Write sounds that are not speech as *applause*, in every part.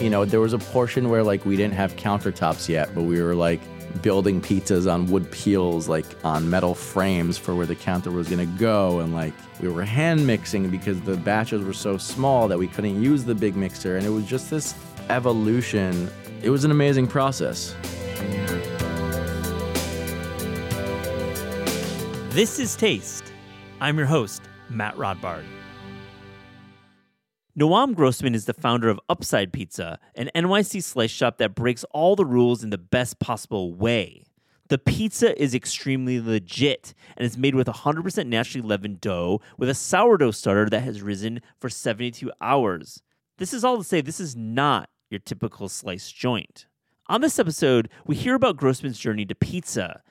You know, there was a portion where like we didn't have countertops yet, but we were like building pizzas on wood peels, like on metal frames for where the counter was gonna go. And like we were hand mixing because the batches were so small that we couldn't use the big mixer. And it was just this evolution. It was an amazing process. This is Taste. I'm your host, Matt Rodbard. Noam Grossman is the founder of Upside Pizza, an NYC slice shop that breaks all the rules in the best possible way. The pizza is extremely legit and is made with 100% naturally leavened dough with a sourdough starter that has risen for 72 hours. This is all to say, this is not your typical slice joint. On this episode, we hear about Grossman's journey to pizza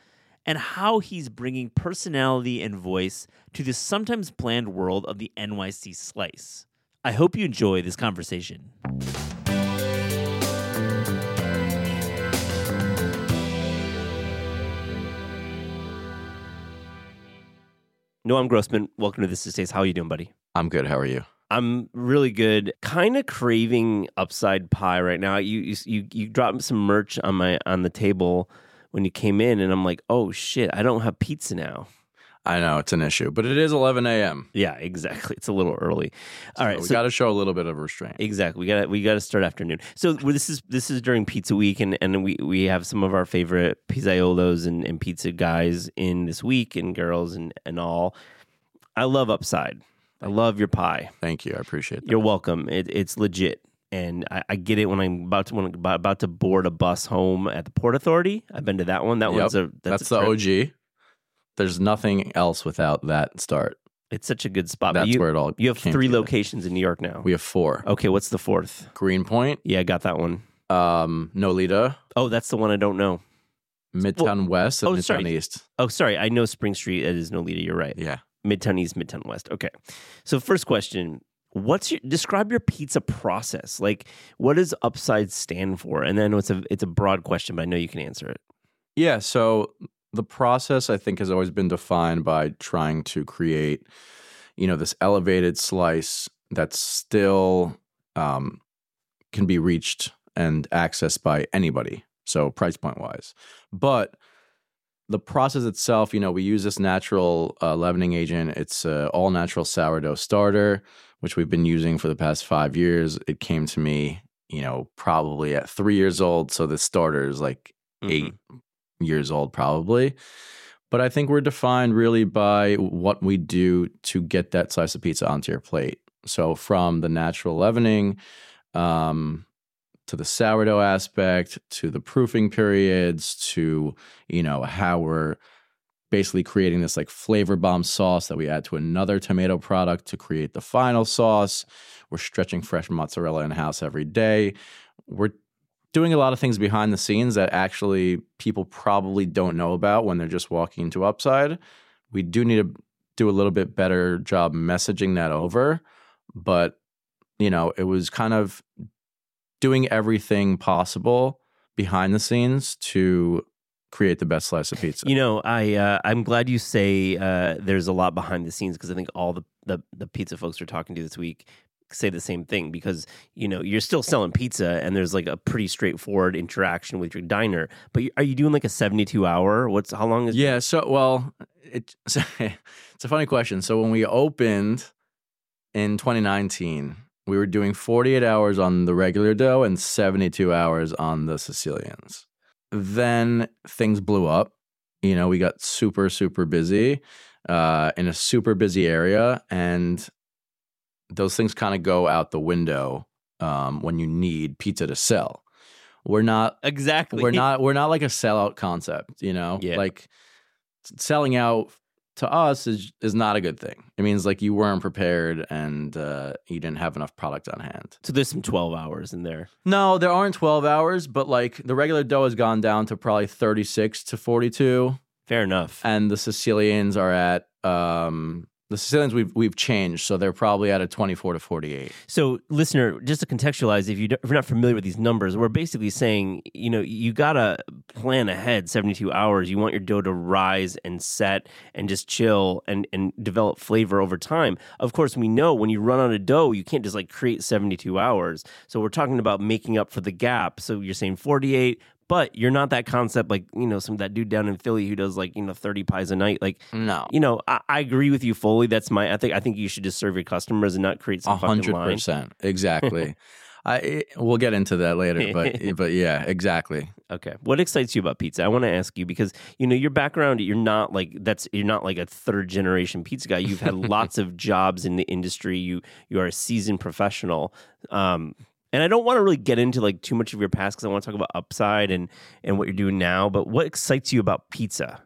and how he's bringing personality and voice to the sometimes bland world of the NYC slice. I hope you enjoy this conversation. Noam Grossman, welcome to This Is Taste. How are you doing, buddy? I'm good. How are you? I'm really good. Kind of craving upside pie right now. You you you, you dropped some merch on my on the table when you came in, and I'm like, oh shit, I don't have pizza now. I know it's an issue, but it is 11 a.m. Yeah, exactly. It's a little early. All right, we so got to show a little bit of restraint. exactly. We got to we got to start afternoon. So well, this is this is during Pizza Week, and and we we have some of our favorite pizzaiolos and, and pizza guys in this week and girls and and all. I love Upside. I love your pie. Thank you. I appreciate that. You're welcome. It, it's legit. And I, I get it when I'm about to when I'm about, to board a bus home at the Port Authority. I've been to that one. That Yep. one's a That's, a the. OG. There's nothing else without that start. It's such a good spot. That's you, where it all you have three together. locations in New York now. We have four. okay, what's the fourth? Greenpoint, Yeah, I got that one. um, Nolita, Oh, that's the one I don't know. Midtown West, and oh, Midtown sorry. East. Oh, sorry. I know Spring Street. It is Nolita. You're right. Yeah. Midtown East, Midtown West. Okay. So first question. What's your describe your pizza process? Like what does upside stand for? And then it's a it's a broad question, but I know you can answer it. Yeah. So the process, I think, has always been defined by trying to create, you know, this elevated slice that's still um, can be reached and accessed by anybody. So price point wise, but the process itself, you know, we use this natural uh, leavening agent. It's uh, all natural sourdough starter, which we've been using for the past five years. It came to me, you know, probably at three years old. So the starter is like Mhm. eight years old, probably. But I think we're defined really by what we do to get that slice of pizza onto your plate. So from the natural leavening, um, to the sourdough aspect, to the proofing periods, to you know how we're basically creating this like flavor bomb sauce that we add to another tomato product to create the final sauce. We're stretching fresh mozzarella in house every day. We're doing a lot of things behind the scenes that actually people probably don't know about when they're just walking into Upside. We do need to do a little bit better job messaging that over, but you know, it was kind of doing everything possible behind the scenes to create the best slice of pizza. You know, I uh, I'm glad you say uh, there's a lot behind the scenes because I think all the, the the pizza folks we're talking to this week say the same thing because you know you're still selling pizza and there's like a pretty straightforward interaction with your diner. But are you doing like a 72 hour? What's how long is? Yeah. So, well, it, *laughs* it's a funny question. So, when we opened in 2019, we were doing 48 hours on the regular dough and 72 hours on the Sicilians. Then things blew up. You know, we got super, super busy uh, in a super busy area. And those things kind of go out the window um, when you need pizza to sell. We're not exactly. we're not we're not like a sellout concept, you know? Yeah. Like selling out to us is is not a good thing. It means like you weren't prepared and uh, you didn't have enough product on hand. So there's some 12 hours in there. No, there aren't 12 hours, but like the regular dough has gone down to probably 36 to 42 Fair enough. and the Sicilians are at um the Sicilians we've we've changed, so they're probably at a 24 to 48. So, listener, just to contextualize, if, you you're not familiar with these numbers, we're basically saying, you know, you gotta plan ahead 72 hours. You want your dough to rise and set and just chill and and develop flavor over time. Of course, we know when you run out of dough, you can't just like create 72 hours. So we're talking about making up for the gap. So you're saying 48. But you're not that concept like you know some that dude down in Philly who does like you know 30 pies a night like No. you know I, I agree with you fully that's my I think I think you should just serve your customers and not create some fucking hundred line. percent, exactly. *laughs* I we'll get into that later, but *laughs* but yeah, exactly. Okay. What excites you about pizza? I want to ask you because you know your background. You're not like that's. You're not like a third generation pizza guy. You've had *laughs* lots of jobs in the industry. You you are a seasoned professional. Um, and I don't want to really get into like too much of your past because I want to talk about upside and and what you're doing now. But what excites you about pizza?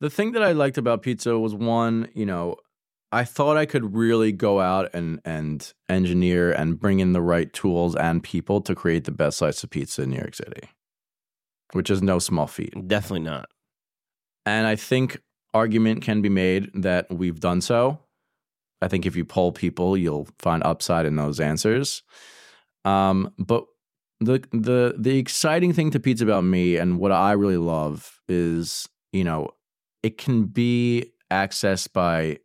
The thing that I liked about pizza was one, you know, I thought I could really go out and and engineer and bring in the right tools and people to create the best slice of pizza in New York City, which is no small feat. Definitely not. And I think argument can be made that we've done so. I think if you poll people, you'll find upside in those answers. Um, but the the the exciting thing to pizza about me and what I really love is, you know, it can be accessed by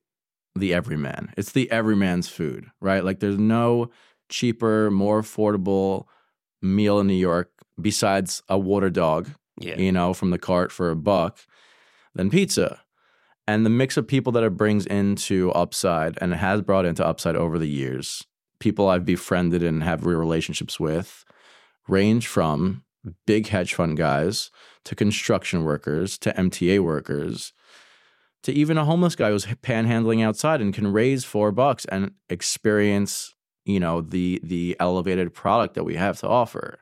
the everyman. It's the everyman's food, right? Like there's no cheaper, more affordable meal in New York besides a water dog Yeah. you know, from the cart for a buck than pizza. And the mix of people that it brings into Upside and it has brought into Upside over the years, people I've befriended and have real relationships with, range from big hedge fund guys to construction workers to MTA workers to even a homeless guy who's panhandling outside and can raise four bucks and experience, you know, the the elevated product that we have to offer.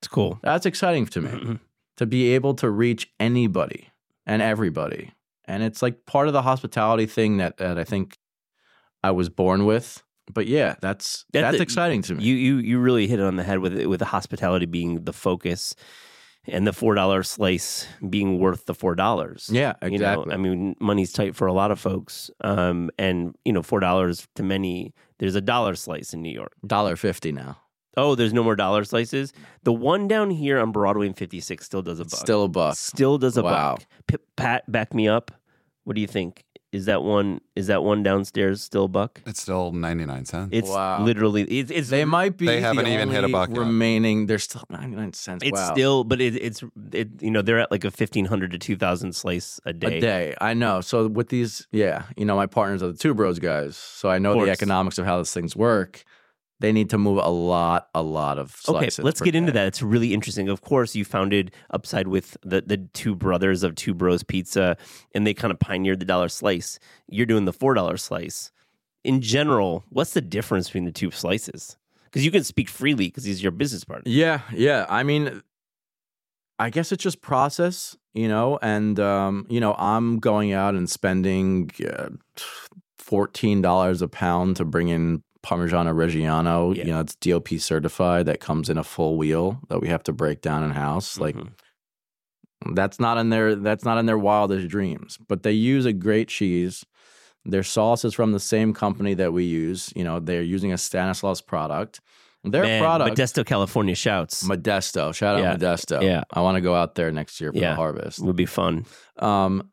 It's cool. That's exciting to me mm-hmm. to be able to reach anybody and everybody. And it's like part of the hospitality thing that, that I think I was born with. But yeah, that's That's that's, the- exciting to me. You you you really hit it on the head with with the hospitality being the focus, and the four dollar slice being worth the four dollars. yeah, You exactly. know, I mean, money's tight for a lot of folks, um, and you know, four dollars to many. There's a dollar slice in New York. Dollar fifty now. Oh, there's no more dollar slices. The one down here on Broadway and 56 still does a buck. still a buck. Still does a Wow. buck. P- Pat, back me up. What do you think? Is that one? Is that one downstairs still a buck? It's still 99 cents. It's Wow. literally. It's it's They might be. They haven't the even hit a only buck yet. Remaining, they're still ninety nine cents. It's wow. still, but it, it's it. You know, they're at like a fifteen hundred to two thousand slice a day. a day. I know. So with these, yeah, you know, my partners are the two bros guys, so I know the economics of how these things work. They need to move a lot, a lot of slices. Okay, slices. let's per get into that. It's really interesting. Of course, you founded Upside with the, the two brothers of Two Bros Pizza, and they kind of pioneered the dollar slice. You're doing the four dollar slice. In general, what's the difference between the two slices? Because you can speak freely because he's your business partner. Yeah, yeah. I mean, I guess it's just process, you know, and um, you know, I'm going out and spending uh, fourteen dollars a pound to bring in Parmigiano Reggiano. Yeah. You know, it's DOP certified. That comes in a full wheel that we have to break down in house. Like Mhm. that's not in their that's not in their wildest dreams. But they use a great cheese. Their sauce is from the same company that we use. You know, they're using a Stanislaus product. Their Man, product Modesto, California shouts Modesto. Shout out Yeah. Modesto. Yeah. I want to go out there next year for Yeah. the harvest. It would be fun. Um,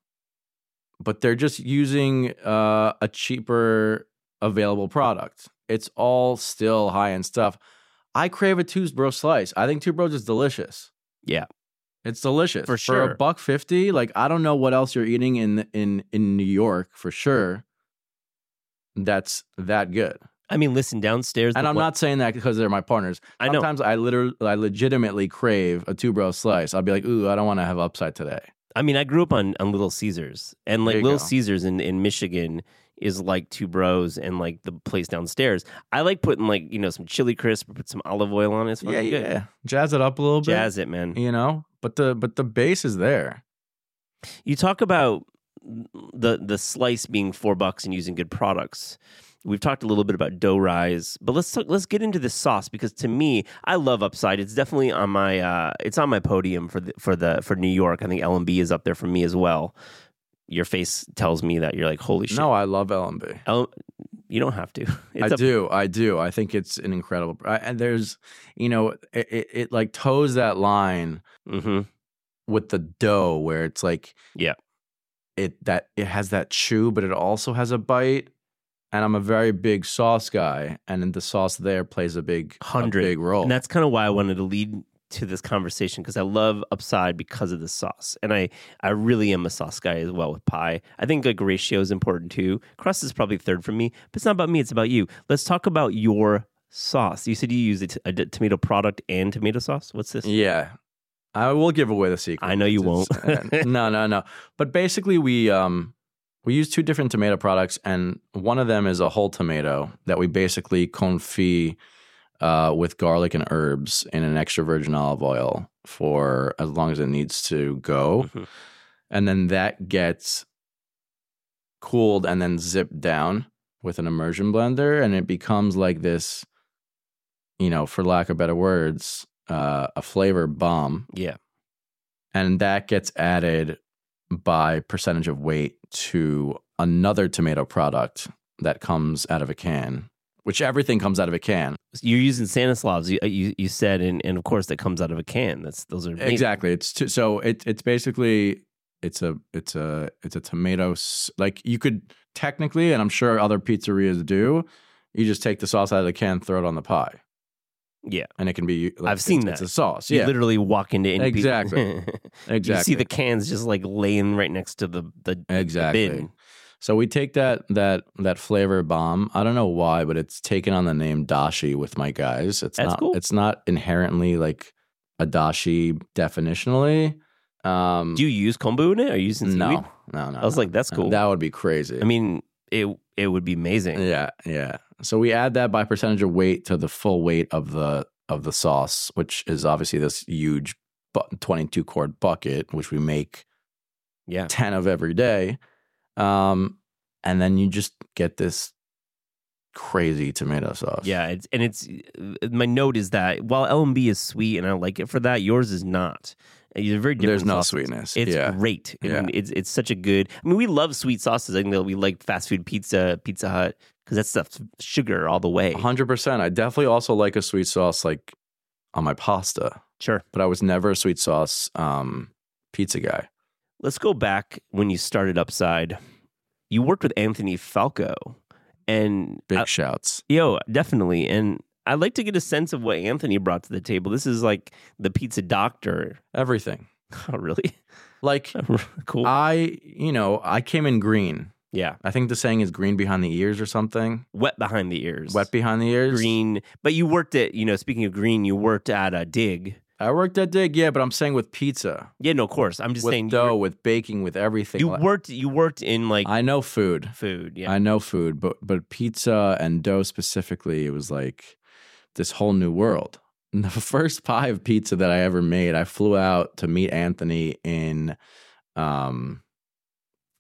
but they're just using uh, a cheaper available product. It's all still high end stuff. I crave a two bro slice. I think two bros is delicious. Yeah. It's delicious For sure. For a buck fifty, like I don't know what else you're eating in in in New York for sure. That's that good. I mean, listen, downstairs. And I'm one- not saying that because they're my partners. I know. Sometimes I literally, I legitimately crave a two bro slice. I'll be like, ooh, I don't want to have upside today. I mean, I grew up on, on Little Caesars, and like Little go. Caesars in, in Michigan is like two bros and like the place downstairs. I like putting like you know some chili crisp, put some olive oil on it. It's Yeah, good. yeah. Jazz it up a little bit. Jazz it, man. You know, but the but the base is there. You talk about the the slice being four bucks and using good products. We've talked a little bit about dough rise, but let's talk, let's get into the sauce because to me, I love Upside. It's definitely on my uh, it's on my podium for the for the for New York. I think L&B is up there for me as well. Your face tells me that you're like, holy shit. No, I love L&B. L- you don't have to. *laughs* I It's a- do. I do. I think it's an incredible. I- And there's, you know, it, it, it like toes that line Mhm. with the dough where it's like, Yeah. it that it has that chew, but it also has a bite. And I'm a very big sauce guy, and then the sauce there plays a big, a Hundred. big role. And that's kind of why I wanted to lead to this conversation because I love Upside because of the sauce, and I I really am a sauce guy as well with pie. I think like ratio is important too. Crust is probably third for me, but it's not about me; it's about you. Let's talk about your sauce. You said you use a, t- a d- tomato product and tomato sauce. What's this? Yeah. I will give away the secret. I know you won't. *laughs* no, no, no. But basically we um we use two different tomato products and one of them is a whole tomato that we basically confit uh, with garlic and herbs in an extra virgin olive oil for as long as it needs to go. Mhm. And then that gets cooled and then zipped down with an immersion blender and it becomes like this you know, for lack of better words, uh, a flavor bomb, Yeah, and that gets added by percentage of weight to another tomato product that comes out of a can, which everything comes out of a can. you're using Stanislaus. You, you you said, and and of course that comes out of a can. That's those are Exactly. It's t- so it it's basically it's a it's a it's a tomato s- like you could technically, and I'm sure other pizzerias do. You just take the sauce out of the can, throw it on the pie, Yeah, and it can be. Like, I've seen it's, that. It's a sauce. you Yeah, literally walk into any pizza- Exactly. exactly. *laughs* You see the cans just like laying right next to the the, the Exactly. bin. So we take that that that flavor bomb. I don't know why, but it's taken on the name dashi with my guys. It's That's not cool. it's not inherently like a dashi definitionally. Um Do you use kombu in it? Are you using seaweed? no, no, no. I was no. like, that's cool. That would be crazy. I mean, it it would be amazing. yeah, yeah. So we add that by percentage of weight to the full weight of the of the sauce, which is obviously this huge bu- 22 quart bucket, which we make Yeah. 10 of every day. Um, and then you just get this crazy tomato sauce. Yeah, it's, and it's my note is that while L&B is sweet and I like it for that, yours is not. You're very different. There's no sauces. sweetness. It's yeah. great. I Yeah. mean, it's it's such a good. I mean, we love sweet sauces. I think that we like fast food pizza, Pizza Hut, because that stuff's sugar all the way. 100%. I definitely also like a sweet sauce like on my pasta, Sure. but I was never a sweet sauce um, pizza guy. Let's go back when you started Upside. You worked with Anthony Falco, and Big I- shouts. Yo, definitely. And I'd like to get a sense of what Anthony brought to the table. This is like the pizza doctor. Everything. *laughs* Oh, really? Like *laughs* cool. I, you know, I came in green. yeah. I think the saying is green behind the ears or something. Wet behind the ears. Wet behind the ears. green. But you worked at, you know, speaking of green, you worked at a dig. I worked that Dig, yeah, but I'm saying with pizza, Yeah, no, of course. I'm just with saying dough, with baking, with everything. you Like, worked you worked in like I know food. food. Yeah. I know food, but but pizza and dough specifically, it was like this whole new world. And *laughs* the first pie of pizza that I ever made, I flew out to meet Anthony in um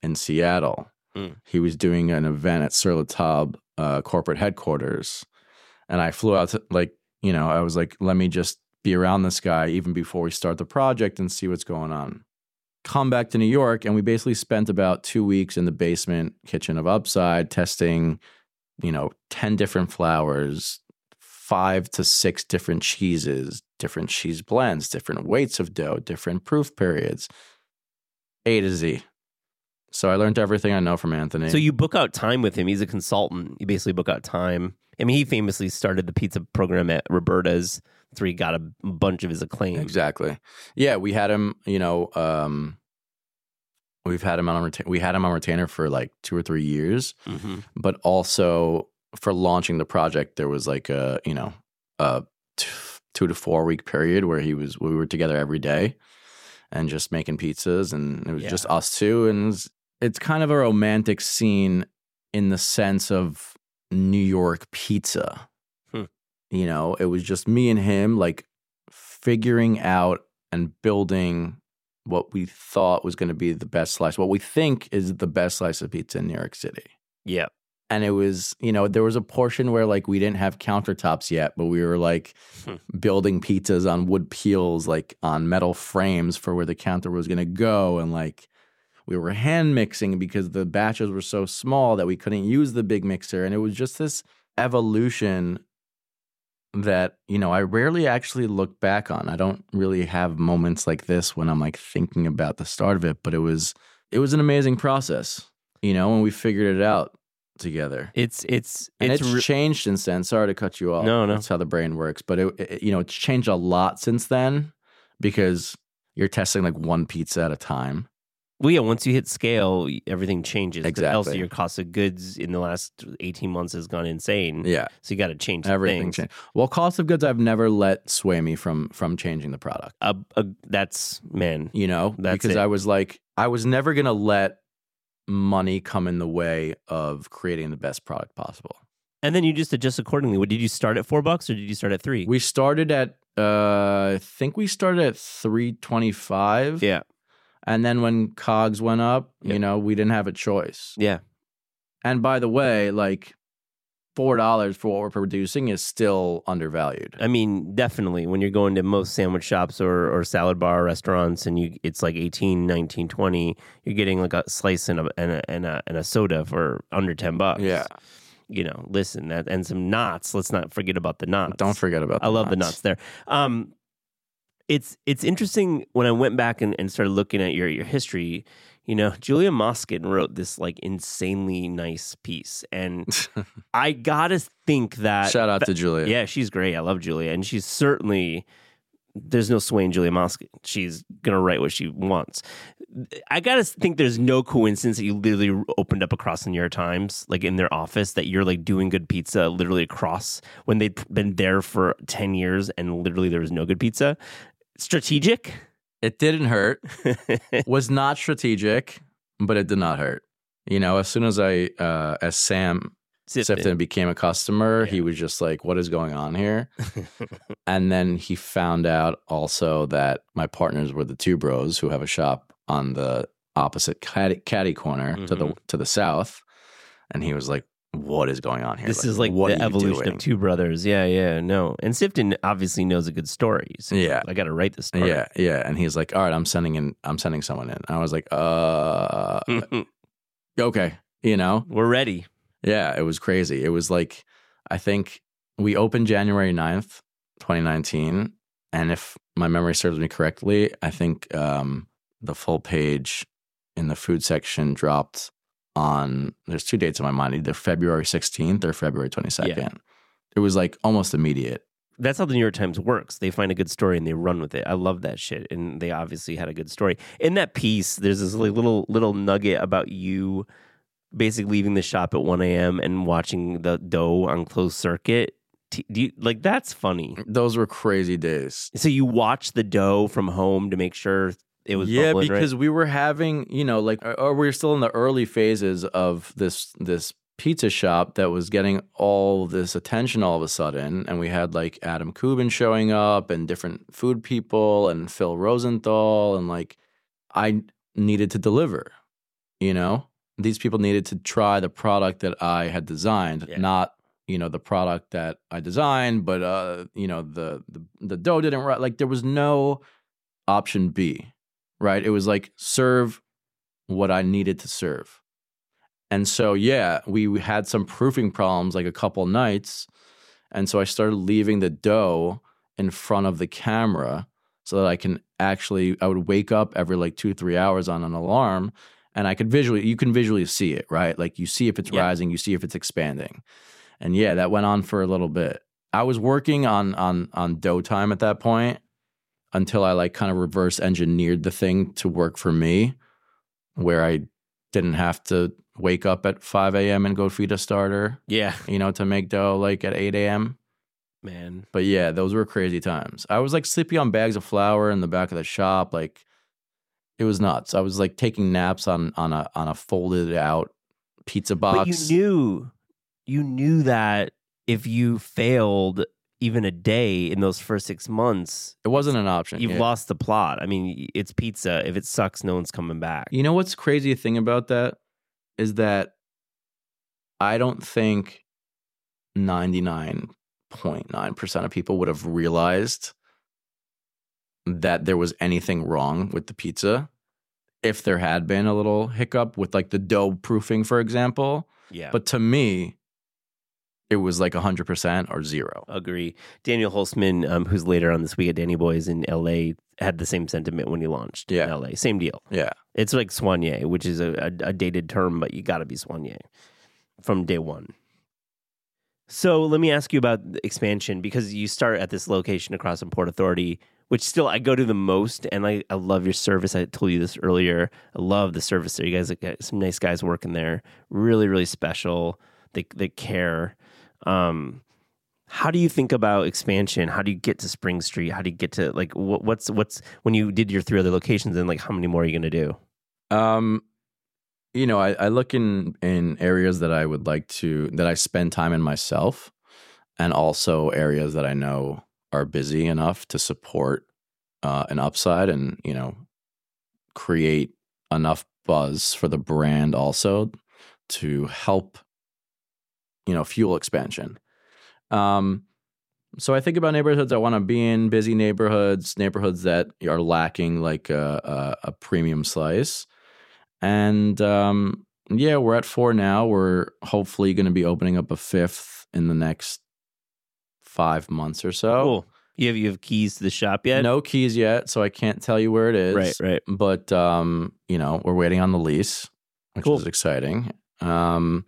in Seattle. Mm. He was doing an event at Sur La Table uh, corporate headquarters, and I flew out to like you know I was like, let me just be around this guy even before we start the project and see what's going on come back to New York, and we basically spent about two weeks in the basement kitchen of Upside testing, you know, 10 different flours, five to six different cheeses, different cheese blends, different weights of dough, different proof periods, A to Z. So I learned everything I know from Anthony. so you book out time with him. He's a consultant. You basically book out time. I mean, he famously started the pizza program at Roberta's. He got a bunch of his acclaim. Exactly. Yeah, we had him. You know, um, we've had him on reta- we had him on retainer for like two or three years, hmm but also for launching the project, there was like a you know a t- two to four week period where he was we were together every day and just making pizzas, and it was Yeah. just us two, and it's, it's kind of a romantic scene in the sense of New York pizza. You know, it was just me and him, like figuring out and building what we thought was going to be the best slice, what we think is the best slice of pizza in New York City. Yeah. And it was, you know, there was a portion where like we didn't have countertops yet, but we were like Hmm. building pizzas on wood peels, like on metal frames for where the counter was going to go. And like we were hand mixing because the batches were so small that we couldn't use the big mixer. And it was just this evolution that, you know, I rarely actually look back on. I don't really have moments like this when I'm like thinking about the start of it, but it was it was an amazing process, you know, and we figured it out together. It's it's And it's it's, re- changed since then. Sorry to cut you off. No, no. That's how the brain works. But it, it, you know, it's changed a lot since then because you're testing like one pizza at a time. Well, yeah. Once you hit scale, everything changes. 'Cause Else, Exactly. your cost of goods in the last eighteen months has gone insane. Yeah, So you got to change everything changed. Well, cost of goods, I've never let sway me from from changing the product. Uh, uh, that's man. You know, That's because it. I was like, I was never gonna let money come in the way of creating the best product possible. And then you just adjust accordingly. What did you start at four bucks or did you start at three? We started at, uh, I think we started at three twenty five. yeah, And then when cogs went up, Yeah. you know, we didn't have a choice. yeah. And by the way, like four dollars for what we're producing is still undervalued. I mean, definitely when you're going to most sandwich shops or, or salad bar restaurants and you it's like 18, 19, 20, you're getting like a slice and a and a and a, and a soda for under 10 bucks. Yeah. You know, listen, that and some knots. Let's not forget about the knots. Don't forget about. I love the nuts there. Um, it's it's interesting when I went back and, and started looking at your your history. You know, Julia Moskin wrote this like insanely nice piece, and *laughs* I gotta think that Shout out to Julia. yeah, she's great. I love Julia, and she's certainly there's no swaying Julia Moskin. She's gonna write what she wants. I gotta think there's no coincidence that you literally opened up across the New York Times, like in their office, that you're like doing good pizza literally across when they'd been there for ten years and literally there was no good pizza. Strategic. It didn't hurt. *laughs* Was not strategic, but it did not hurt. You know, as soon as I, uh, as Sam Sifton. Sifton became a customer, Yeah. he was just like, "What is going on here?" *laughs* and then he found out also that my partners were the two bros who have a shop on the opposite caddy, caddy corner to the Mhm. to the south, and he was like, "What is going on here?" This is like what the evolution doing? of two brothers. Yeah, yeah, no. And Sifton obviously knows a good story. So Yeah. I got to write the story. Yeah, yeah, and he's like, "All right, I'm sending in. I'm sending someone in." I was like, "Uh, *laughs* okay," you know. We're ready. Yeah, it was crazy. It was like, I think we opened January 9th, 2019. And if my memory serves me correctly, I think um, the full page in the food section dropped on, there's two dates in my mind, either February 16th or February 22nd. It was like almost immediate. That's how the New York Times works. They find a good story and they run with it. I love that shit. And they obviously had a good story. In that piece, there's this little little nugget about you basically leaving the shop at 1 a.m. and watching the dough on closed circuit. Do you, like that's funny. Those were crazy days. So you watch the dough from home to make sure it was yeah bubbling, right? because we were having you know like or we were still in the early phases of this this pizza shop that was getting all this attention all of a sudden and we had like adam kuban showing up and different food people and phil rosenthal and like i needed to deliver you know these people needed to try the product that i had designed Yeah. not you know the product that i designed but uh you know the the, the dough didn't ri- like there was no option b right? It was like serve what I needed to serve. And so, yeah, we had some proofing problems like a couple nights. And so I started leaving the dough in front of the camera so that I can actually, I would wake up every like two, three hours on an alarm and I could visually, you can visually see it, right? Like you see if it's Yeah. rising, you see if it's expanding. And yeah, that went on for a little bit. I was working on on on dough time at that point until I like kind of reverse engineered the thing to work for me, where I didn't have to wake up at 5 a.m. and go feed a starter, yeah, you know, to make dough like at 8 a.m. man. But yeah, those were crazy times. I was like sleeping on bags of flour in the back of the shop. Like it was nuts. I was like taking naps on on a on a folded out pizza box. But you knew, you knew that if you failed, even a day in those first six months, It wasn't an option. you've Yeah. lost the plot. I mean, it's pizza. If it sucks, no one's coming back. You know what's crazy thing about that is that I don't think 99.9% of people would have realized that there was anything wrong with the pizza if there had been a little hiccup with like the dough proofing for example. Yeah. But to me it was like 100% or zero. Agree. Daniel Holzman, um, who's later on this week at Danny Boys in LA, had the same sentiment when he launched in LA. Same deal. Yeah. It's like soigné, which is a, a, a dated term, but you got to be soigné from day one. So let me ask you about the expansion because you start at this location across from Port Authority, which still I go to the most, and I, I love your service. I told you this earlier. I love the service there. You guys got some nice guys working there. Really, really special. They they care. Um, how do you think about expansion? How do you get to Spring Street? How do you get to like what, what's what's when you did your three other locations and like how many more are you going to do? Um, you know, I, I look in in areas that I would like to that I spend time in myself, and also areas that I know are busy enough to support uh, an upside, and you know, create enough buzz for the brand also to help, you know, fuel expansion. Um, so I think about neighborhoods I want to be in, busy neighborhoods, neighborhoods that are lacking like a, a, a premium slice. And um, yeah, we're at four now. We're hopefully going to be opening up a fifth in the next five months or so. Cool. You have you have keys to the shop yet? No keys yet, so I can't tell you where it is. Right, right. But um, you know, we're waiting on the lease, which Cool. is exciting. Um,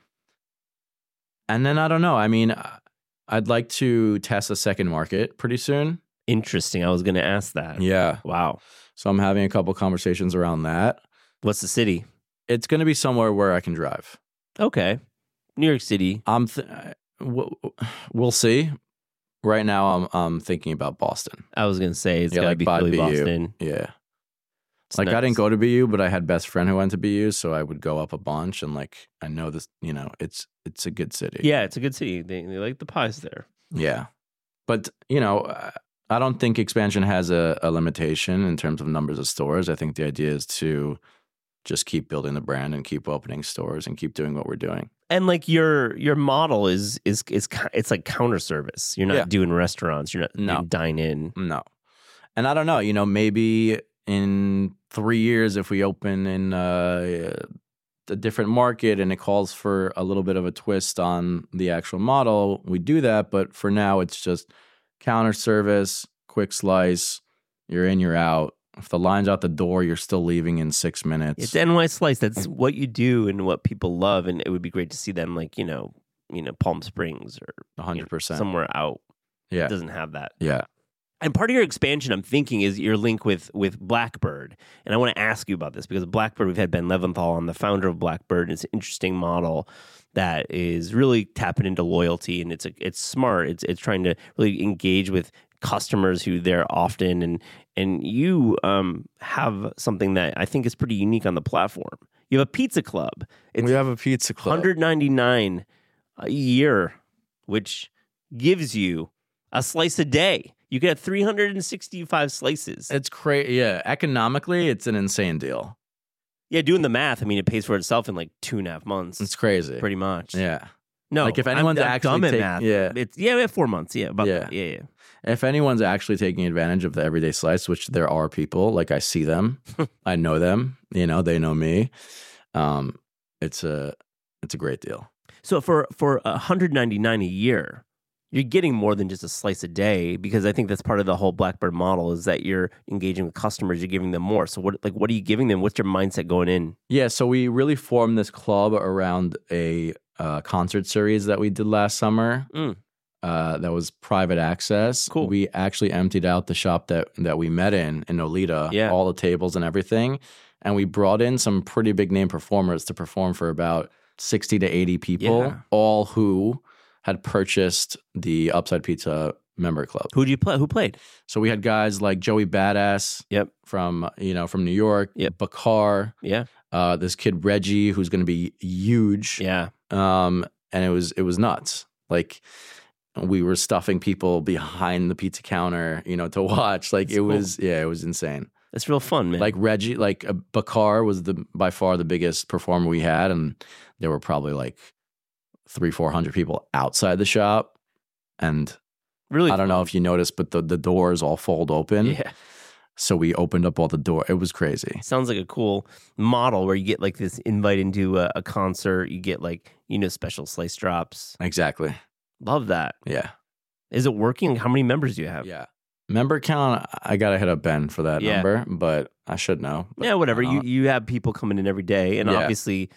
and then I don't know. I mean, I'd like to test a second market pretty soon. Interesting. I was going to ask that. Yeah. Wow. So I'm having a couple conversations around that. What's the city? It's going to be somewhere where I can drive. Okay. New York City. I'm. Th- uh, we'll, we'll see. Right now, I'm I'm thinking about Boston. I was going to say it's Yeah, got to like be by Philly, BU. Boston. Yeah. It's like I didn't go to BU, but I had best friend who went to BU, so I would go up a bunch and like I know this. You know, it's it's a good city. Yeah, it's a good city. They, they like the pies there. Yeah. But, you know, I don't think expansion has a, a limitation in terms of numbers of stores. I think the idea is to just keep building the brand and keep opening stores and keep doing what we're doing. And like your your model is is is it's like counter service. You're not Yeah. doing restaurants. You're not No. dine in. No. And I don't know, you know, maybe in three years, if we open in uh, a different market and it calls for a little bit of a twist on the actual model, we do that. But for now, it's just counter service, quick slice, you're in, you're out. If the line's out the door, you're still leaving in six minutes. It's NY Slice. That's what you do and what people love. And it would be great to see them like you know you know Palm Springs or you know, 100%. somewhere out. yeah. It doesn't have that. Yeah. And part of your expansion, I'm thinking, is your link with with Blackbird. And I want to ask you about this because Blackbird, we've had Ben Leventhal on, the founder of Blackbird. It's an interesting model that is really tapping into loyalty, and it's a, it's smart. It's it's trying to really engage with customers who they're often and and you um, have something that I think is pretty unique on the platform. You have a pizza club. It's we have a pizza club. 199 a year, which gives you a slice a day. You get 365 slices. It's crazy. Yeah. Economically, it's an insane deal. yeah, doing the math, I mean, it pays for itself in like two and a half months. It's crazy. pretty much. Yeah. No, Like, if I'm- anyone's I'm actually dumb at take- math. yeah. it's yeah, we have four months. Yeah, about Yeah. yeah, yeah. If anyone's actually taking advantage of the everyday slice, which there are people, like I see them, *laughs* I know them, you know, they know me. Um, it's a it's a great deal. So for for 199 a year, you're getting more than just a slice a day because I think that's part of the whole Blackbird model is that you're engaging with customers, you're giving them more. So what like what are you giving them? What's your mindset going in? Yeah, so we really formed this club around a uh, concert series that we did last summer. Mm. Uh, that was private access. Cool. We actually emptied out the shop that that we met in in Nolita, Yeah. all the tables and everything, and we brought in some pretty big name performers to perform for about sixty to eighty people, Yeah. all who had purchased the Upside Pizza member club. Who do you play? Who played? So we had guys like Joey Badass, Yep. from you know from New York, Yep. Bakar, Yeah. uh, this kid Reggie, who's going to be huge. Yeah. Um, and it was it was nuts. Like we were stuffing people behind the pizza counter, you know, to *laughs* watch. Like That's it cool. was, yeah, it was insane. It's real fun, man. Like Reggie, like uh, Bakar was the by far the biggest performer we had, and there were probably like three, four hundred people outside the shop, and really, I don't know if you noticed, but the the doors all fold open. Yeah, So we opened up all the door. It was crazy. sounds like a cool model where you get like this invite into a, a concert. You get like you know special slice drops. Exactly. Love that. Yeah. Is it working? How many members do you have? Yeah. Member count, I gotta hit up Ben for that Yeah. number, but I should know. Yeah, whatever. You you have people coming in every day, and Yeah. obviously,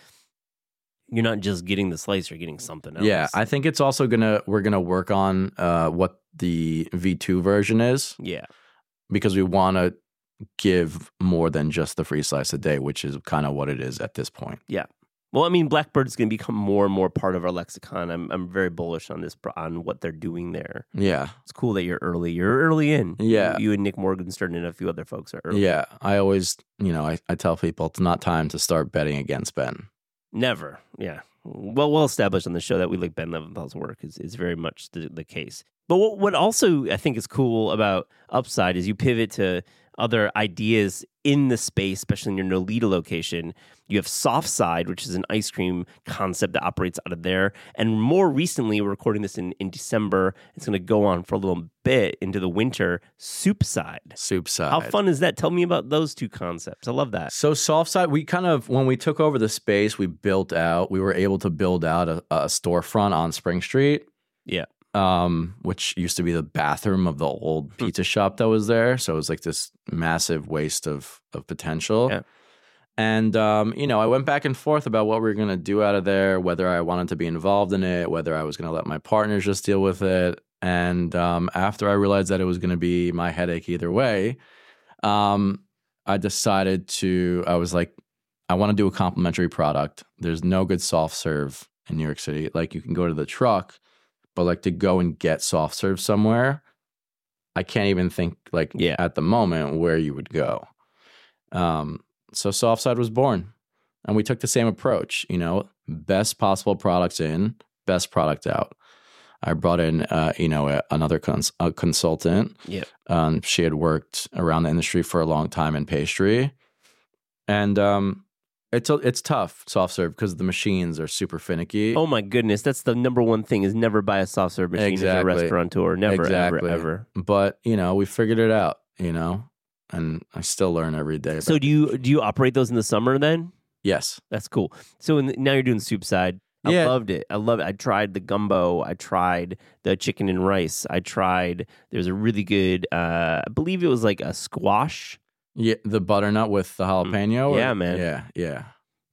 you're not just getting the slice; you're getting something else. Yeah, I think it's also gonna we're gonna work on uh, what the V two version is yeah, because we want to give more than just the free slice a day, which is kind of what it is at this point. Yeah. Well, I mean, Blackbird is going to become more and more part of our lexicon. I'm I'm very bullish on this on what they're doing there. Yeah, It's cool that you're early. You're early in. Yeah. you, you and Nick Morgenstern and a few other folks are early. yeah. I always, you know, I, I tell people it's not time to start betting against Ben. Never. Yeah. Well, well established on the show that we like Ben Leventhal's work is, is very much the, the case. But what, what also I think is cool about Upside is you pivot to other ideas in the space, especially in your Nolita location. You have Soft Side, which is an ice cream concept that operates out of there. And more recently, we're recording this in, in December. It's going to go on for a little bit into the winter. Soup Side. Soup side. How fun is that? Tell me about those two concepts. I love that. So soft side, we kind of when we took over the space, we built out. We were able to build out a, a storefront on Spring Street. Yeah. Um, which used to be the bathroom of the old Hmm. pizza shop that was there. So it was like this massive waste of of potential. Yeah. And um, you know, I went back and forth about what we were gonna do out of there, whether I wanted to be involved in it, whether I was gonna let my partners just deal with it. And um, after I realized that it was gonna be my headache either way, um, I decided to. I was like, I want to do a complimentary product. There's no good soft serve in New York City. Like you can go to the truck, like to go and get soft serve somewhere, I can't even think like Yeah. at the moment where you would go. Um, so Softside was born, and we took the same approach. You know, best possible products in, best product out. I brought in, uh, you know, a, another cons- a consultant. Yeah. Um, she had worked around the industry for a long time in pastry, and um, it's a, it's tough soft serve because the machines are super finicky. Oh my goodness, that's the number one thing is never buy a soft serve machine as Exactly. a restaurateur. Never, Exactly. ever, ever. But you know, we figured it out. You know, and I still learn every day. So do you do you operate those in the summer then? yes, That's cool. So in the, now you're doing soup side. I Yeah. loved it. I love it. I tried the gumbo. I tried the chicken and rice. I tried. There's a really good. Uh, I believe it was like a squash. Yeah, the butternut with the jalapeno. or- Mm. Yeah, man. Yeah, yeah.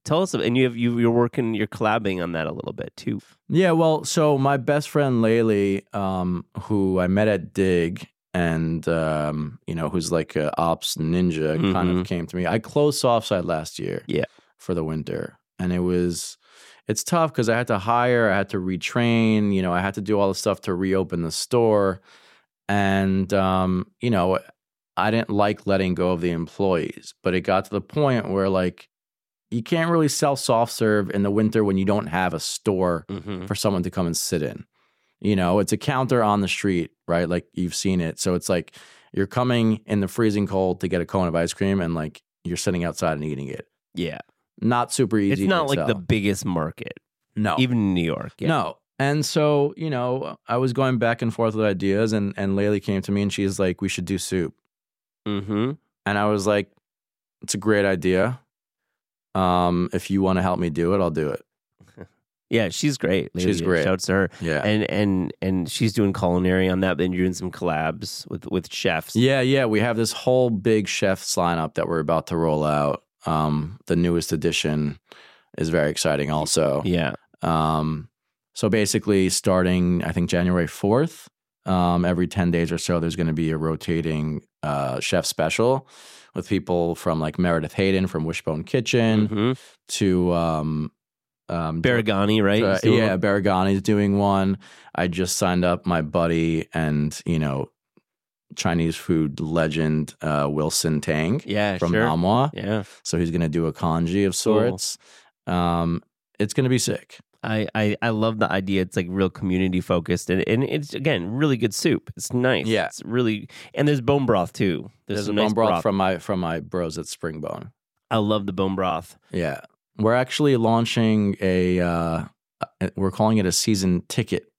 Tell us, and you have you you're working. You're collabing on that a little bit too. Yeah, well, so my best friend Laylee, um, who I met at Dig, and um, you know, who's like a ops ninja, kind Mhm. of came to me. I closed Softside last year, Yeah. for the winter, and it was, it's tough because I had to hire, I had to retrain, you know, I had to do all the stuff to reopen the store, and um, you know, I didn't like letting go of the employees, but it got to the point where like. You can't really sell soft serve in the winter when you don't have a store Mm-hmm. for someone to come and sit in. You know, it's a counter on the street, right? Like you've seen it. So it's like you're coming in the freezing cold to get a cone of ice cream and like you're sitting outside and eating it. Yeah, Not super easy. it's not like the biggest market, no. even in New York. Yeah. No. And so, you know, I was going back and forth with ideas and and Laylee came to me and she's like, we should do soup. Mm-hmm. And I was like, it's a great idea. Um, if you want to help me do it, I'll do it. *laughs* Yeah, she's great. She's great. Shouts to her. Yeah. And and and she's doing culinary on that. Then you're doing some collabs with with chefs. Yeah, yeah. We have this whole big chefs lineup that we're about to roll out. Um, the newest edition is very exciting also. Yeah. Um, so basically, starting I think January fourth, um, every ten days or so, there's going to be a rotating uh, chef special with people from like Meredith Hayden from Wishbone Kitchen Mhm. to um, um, Baragani, right? uh, yeah, one? Baragani's doing one. I just signed up my buddy and you know Chinese food legend uh, Wilson Tang Yeah. from sure. Nom Wah. Yeah. So he's going to do a congee of sorts. Um, it's going to be sick. I, I, I love the idea. It's like real community focused, and, and it's again really good soup. It's nice. Yeah. it's really and there's bone broth too. There's, There's, a nice bone broth, from my from my bros at Springbone. I love the bone broth. Yeah, we're actually launching a. Uh, uh, we're calling it a season ticket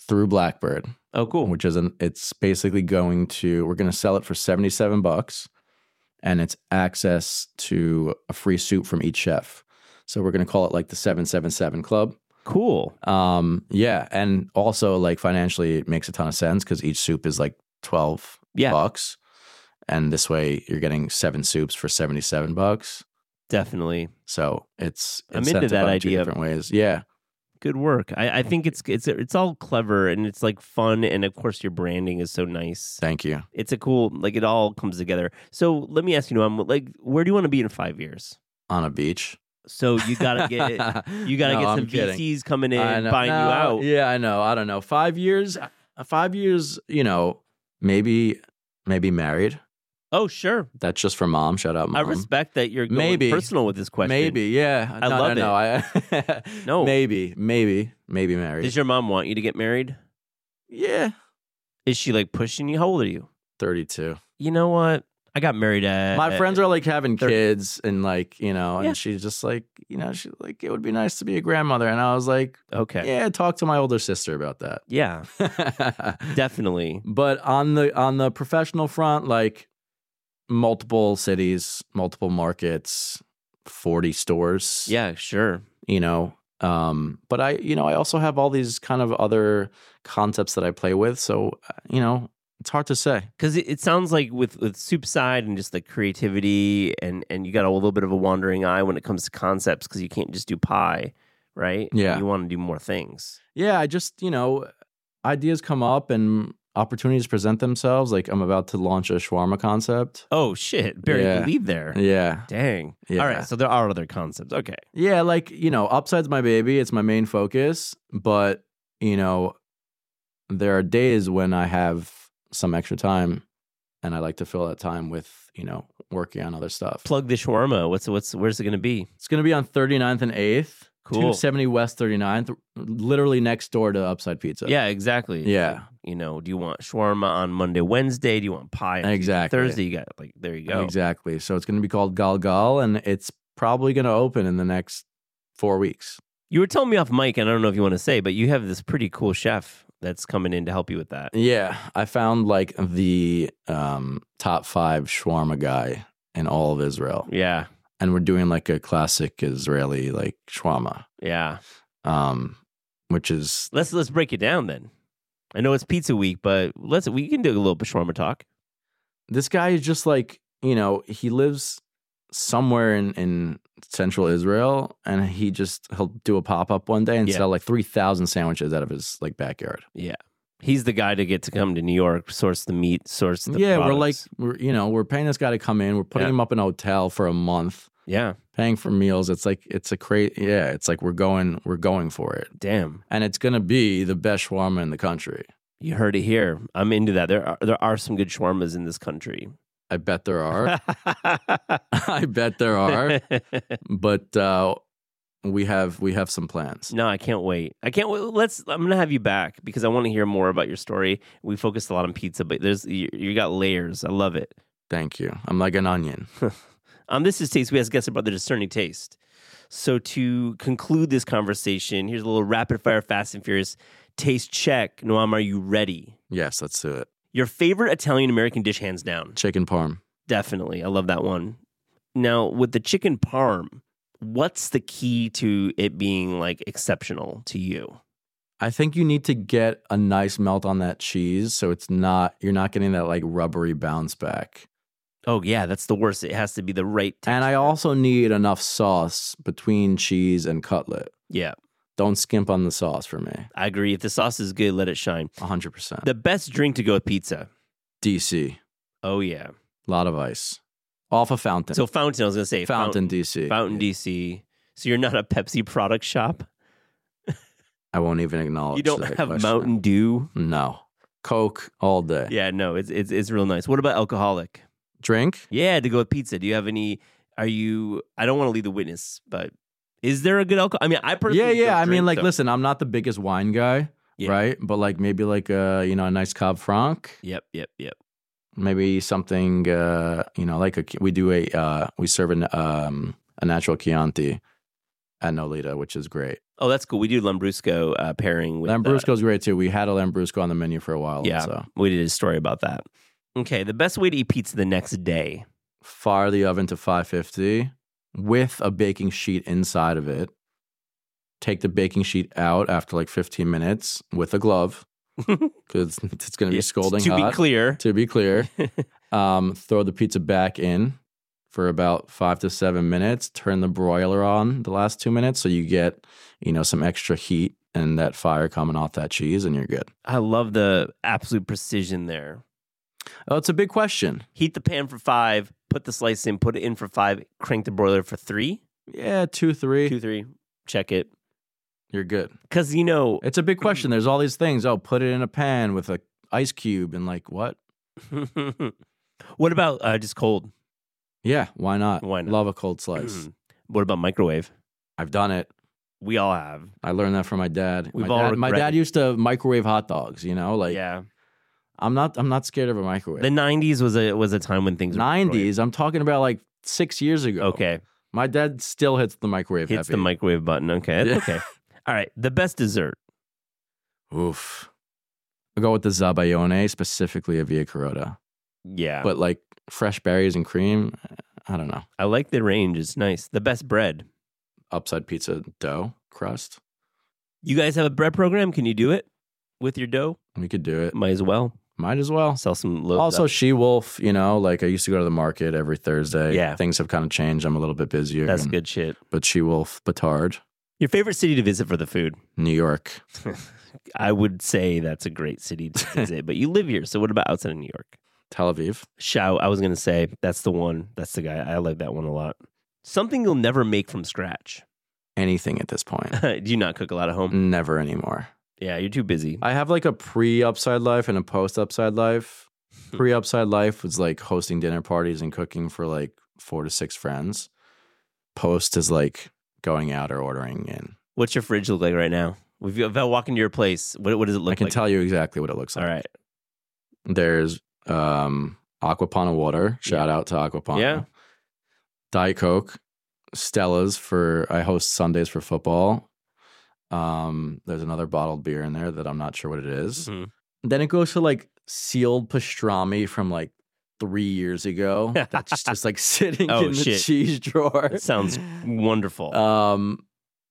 through Blackbird, Oh, cool. which is an. It's basically going to. We're going to sell it for seventy seven bucks, and it's access to a free soup from each chef. So we're going to call it like the seven seven seven club. Cool. Um, yeah, and also like financially, it makes a ton of sense because each soup is like twelve Yeah. bucks, and this way you're getting seven soups for seventy seven bucks. Definitely. So it's I'm into that idea. different ways. Yeah, Good work. I, I think it's it's it's all clever and it's like fun and of course your branding is so nice. thank you. It's a cool like it all comes together. So let me ask you, Noam, like where do you want to be in five years? On a beach, So you gotta get you *laughs* gotta No, get I'm some kidding. VCs coming in, know- buying no, you out. Yeah, I know. I don't know. Five years. uh, Five years. You know, maybe maybe married. Oh sure. That's just for mom. Shout out, mom. I respect that you're going Maybe. personal with this question. Maybe, yeah. I no, love no, no. I, *laughs* No. maybe, maybe, maybe married. Does your mom want you to get married? yeah, Is she like pushing you? How old are you? thirty-two. You know what? I got married at My friends are like having kids and like you know, Yeah. and she's just like you know, she's like it would be nice to be a grandmother, and I was like, Okay. yeah, talk to my older sister about that. Yeah, *laughs* definitely. but on the on the professional front, like multiple cities, multiple markets, forty stores. Yeah, sure. you know. Um, but I, you know, I also have all these kind of other concepts that I play with. So, uh, you know, it's hard to say. Because it, it sounds like with with Soupside and just the creativity and and you got a little bit of a wandering eye when it comes to concepts because you can't just do pie, right? Yeah. you want to do more things. Yeah, I just, you know, ideas come up and opportunities present themselves. Like I'm about to launch a shawarma concept. Oh shit, buried Yeah. lead there. Yeah. Dang. Yeah. All right, so there are other concepts. Okay. Yeah, like, you know, upside's my baby. It's my main focus. But, you know, there are days when I have some extra time and I like to fill that time with, you know, working on other stuff. Plug the shawarma. What's what's where's it going to be? It's going to be on 39th and 8th. Cool. 270 West 39th, literally next door to Upside Pizza. Yeah, exactly. Yeah. You know, do you want shawarma on Monday, Wednesday? Do you want pie on Exactly. Thursday? You got like there you go. Exactly. So it's going to be called Gal Gal, and it's probably going to open in the next four weeks. You were telling me off mic, and I don't know if you want to say, but you have this pretty cool chef that's coming in to help you with that. Yeah. I found like the um, top five shawarma guy in all of Israel. Yeah, And we're doing like a classic Israeli like shawarma, yeah. um, which is, Let's let's break it down then. I know it's pizza week, but let's we can do a little shawarma talk. this guy is just like, you know, he lives somewhere in, in central Israel and he just he'll do a pop up one day and Yeah. sell like three thousand sandwiches out of his like backyard. Yeah, he's the guy to get to come to New York, source the meat, source the yeah, we're like products. we're you know, we're paying this guy to come in, we're putting Yeah. him up in a hotel for a month, yeah, paying for meals. It's like it's a crazy yeah, it's like we're going we're going for it. damn. And it's gonna be the best shawarma in the country. You heard it here. I'm into that. There are there are some good shawarmas in this country. I bet there are. *laughs* *laughs* I bet there are. But uh we have we have some plans. No, I can't wait. I can't wait. Let's. I'm gonna have you back because I want to hear more about your story. We focused a lot on pizza, but there's you, you got layers. I love it. Thank you. I'm like an onion. *laughs* Um, this is taste. We ask guests about their discerning taste. So to conclude this conversation, here's a little rapid fire, fast and furious taste check. Noam, are you ready? yes, let's do it. Your favorite Italian American dish, hands down. Chicken parm. Definitely, I love that one. Now with the chicken parm, what's the key to it being like exceptional to you? I think you need to get a nice melt on that cheese so it's not you're not getting that like rubbery bounce back. Oh yeah, that's the worst. It has to be the right. And I also need enough sauce between cheese and cutlet. yeah, Don't skimp on the sauce for me. I agree. If the sauce is good, let it shine. 100%. The best drink to go with pizza. DC. Oh yeah. A lot of ice. Off a fountain. So fountain, I was gonna say fountain, DC. Fountain DC. So you're not a Pepsi product shop. *laughs* I won't even acknowledge You don't have question. Mountain Dew. No. Coke all day. Yeah, no, it's it's it's real nice. What about alcoholic? Drink? Yeah, to go with pizza. Do you have any? Are you? I don't want to leave the witness, but Is there a good alcohol? I mean, I personally Yeah, yeah. I mean, like, listen, I'm not the biggest wine guy, Yeah. right? But like maybe like a you know a nice Cab Franc, Yep, yep, yep. maybe something uh, you know like a we do a uh, we serve an um, a natural Chianti at Nolita, which is great. Oh, that's cool. We do Lambrusco uh, pairing with uh, Lambrusco's great too. We had a Lambrusco on the menu for a while. Yeah, so we did a story about that. Okay, the best way to eat pizza the next day. fire the oven to 550 with a baking sheet inside of it. Take the baking sheet out after like 15 minutes with a glove *laughs* because it's going to be Yeah, scalding to hot. be clear, to be clear, *laughs* um, throw the pizza back in for about five to seven minutes. Turn the broiler on the last two minutes so you get you know some extra heat and that fire coming off that cheese, and you're good. I love the absolute precision there. Oh, it's a big question. Heat the pan for five, put the slice in, put it in for five, crank the broiler for three, Yeah, two, three, two, three, check it. you're good. Because, you know, It's a big question. There's all these things. Oh, put it in a pan with a ice cube and like what? *laughs* what about uh, just cold? Yeah, why not? Why not? Love a cold slice. *clears throat* what about microwave? I've done it. We all have. I learned that from my dad. We've my, all dad my regret- dad used to microwave hot dogs. You know, like yeah. I'm not. I'm not scared of a microwave. The 90s was a was a time when things were Nineties. I'm talking about like six years ago. Okay. My dad still hits the microwave. Hits heavy. the microwave button. Okay. Yeah. okay. All right. The best dessert. Oof. I'll go with the Zabaglione, specifically a Via Carota. Yeah. But like fresh berries and cream, I don't know. I like the range. It's nice. The best bread. Upside pizza dough crust. You guys have a bread program? Can you do it with your dough? We could do it. Might as well. Might as well. Sell some. Also. She Wolf, you know, like I used to go to the market every Thursday. Yeah. Things have kind of changed. I'm a little bit busier. that's and- good shit. But She Wolf, Batard, Your favorite city to visit for the food? New York. *laughs* I would say that's a great city to *laughs* visit, but you live here. So what about outside of New York? Tel Aviv. Shao, I was going to say that's the one. That's the guy. I like that one a lot. Something you'll never make from scratch. Anything at this point. *laughs* Do you not cook a lot at home? Never anymore. Yeah, you're too busy. I have like a pre upside life and a post upside life. Pre upside life was like hosting dinner parties and cooking for like four to six friends. Post is like going out or ordering in. What's your fridge look like right now? If you I walk into your place, what, what does it look like? I can like? tell you exactly what it looks like. All right. There's um Acqua Panna water. Shout out to Acqua Panna. Yeah. Diet Coke, Stella's for I host Sundays for football. Um, there's another bottled beer in there that I'm not sure what it is. Mhm. Then it goes to like sealed pastrami from like three years ago. *laughs* That's just like sitting Oh, in the shit. cheese drawer. That sounds wonderful. Um,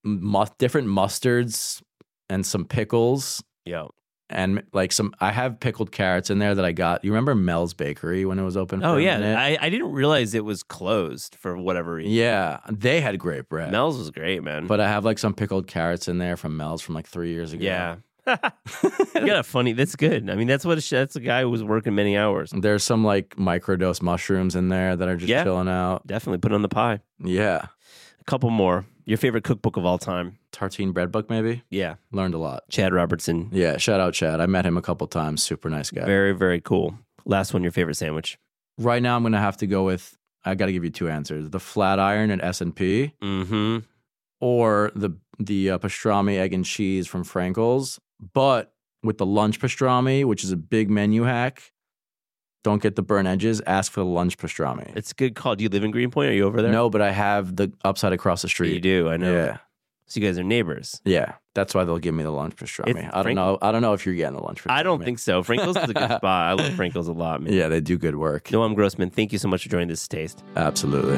mu- different mustards and some pickles Yo. And like some. I have pickled carrots in there that I got. You remember Mel's Bakery when it was open? Oh yeah? I, I didn't realize it was closed for whatever reason. yeah. They had great bread. Mel's was great, man. But I have like some pickled carrots in there from Mel's from like three years ago. yeah, *laughs* you got a funny. That's good. I mean, that's what a, that's a guy who was working many hours. There's some like microdose mushrooms in there that are just Yeah. chilling out. Definitely put it on the pie. Yeah. A couple more. Your favorite cookbook of all time? Tartine bread book, maybe. Yeah, Learned a lot. Chad Robertson. Yeah. Shout out Chad. I met him a couple times. Super nice guy. Very very cool. Last one. Your favorite sandwich? right now, I'm gonna have to go with. I got to give you two answers: the flat iron at S and P, Mm-hmm. or the the uh, pastrami egg and cheese from Frankel's. But with the lunch pastrami, which is a big menu hack, don't get the burn edges. Ask for the lunch pastrami. It's a good call. Do you live in Greenpoint? Are you over there? No, but I have the upside across the street. you do. I know. Yeah. So you guys are neighbors. Yeah, that's why they'll give me the lunch pastrami. It's I don't Frank- know. I don't know if you're getting the lunch pastrami. I don't think so. Frankel's is a good *laughs* spot. I love Frankel's a lot, man. Yeah, they do good work. Noam Grossman, thank you so much for joining this taste. Absolutely.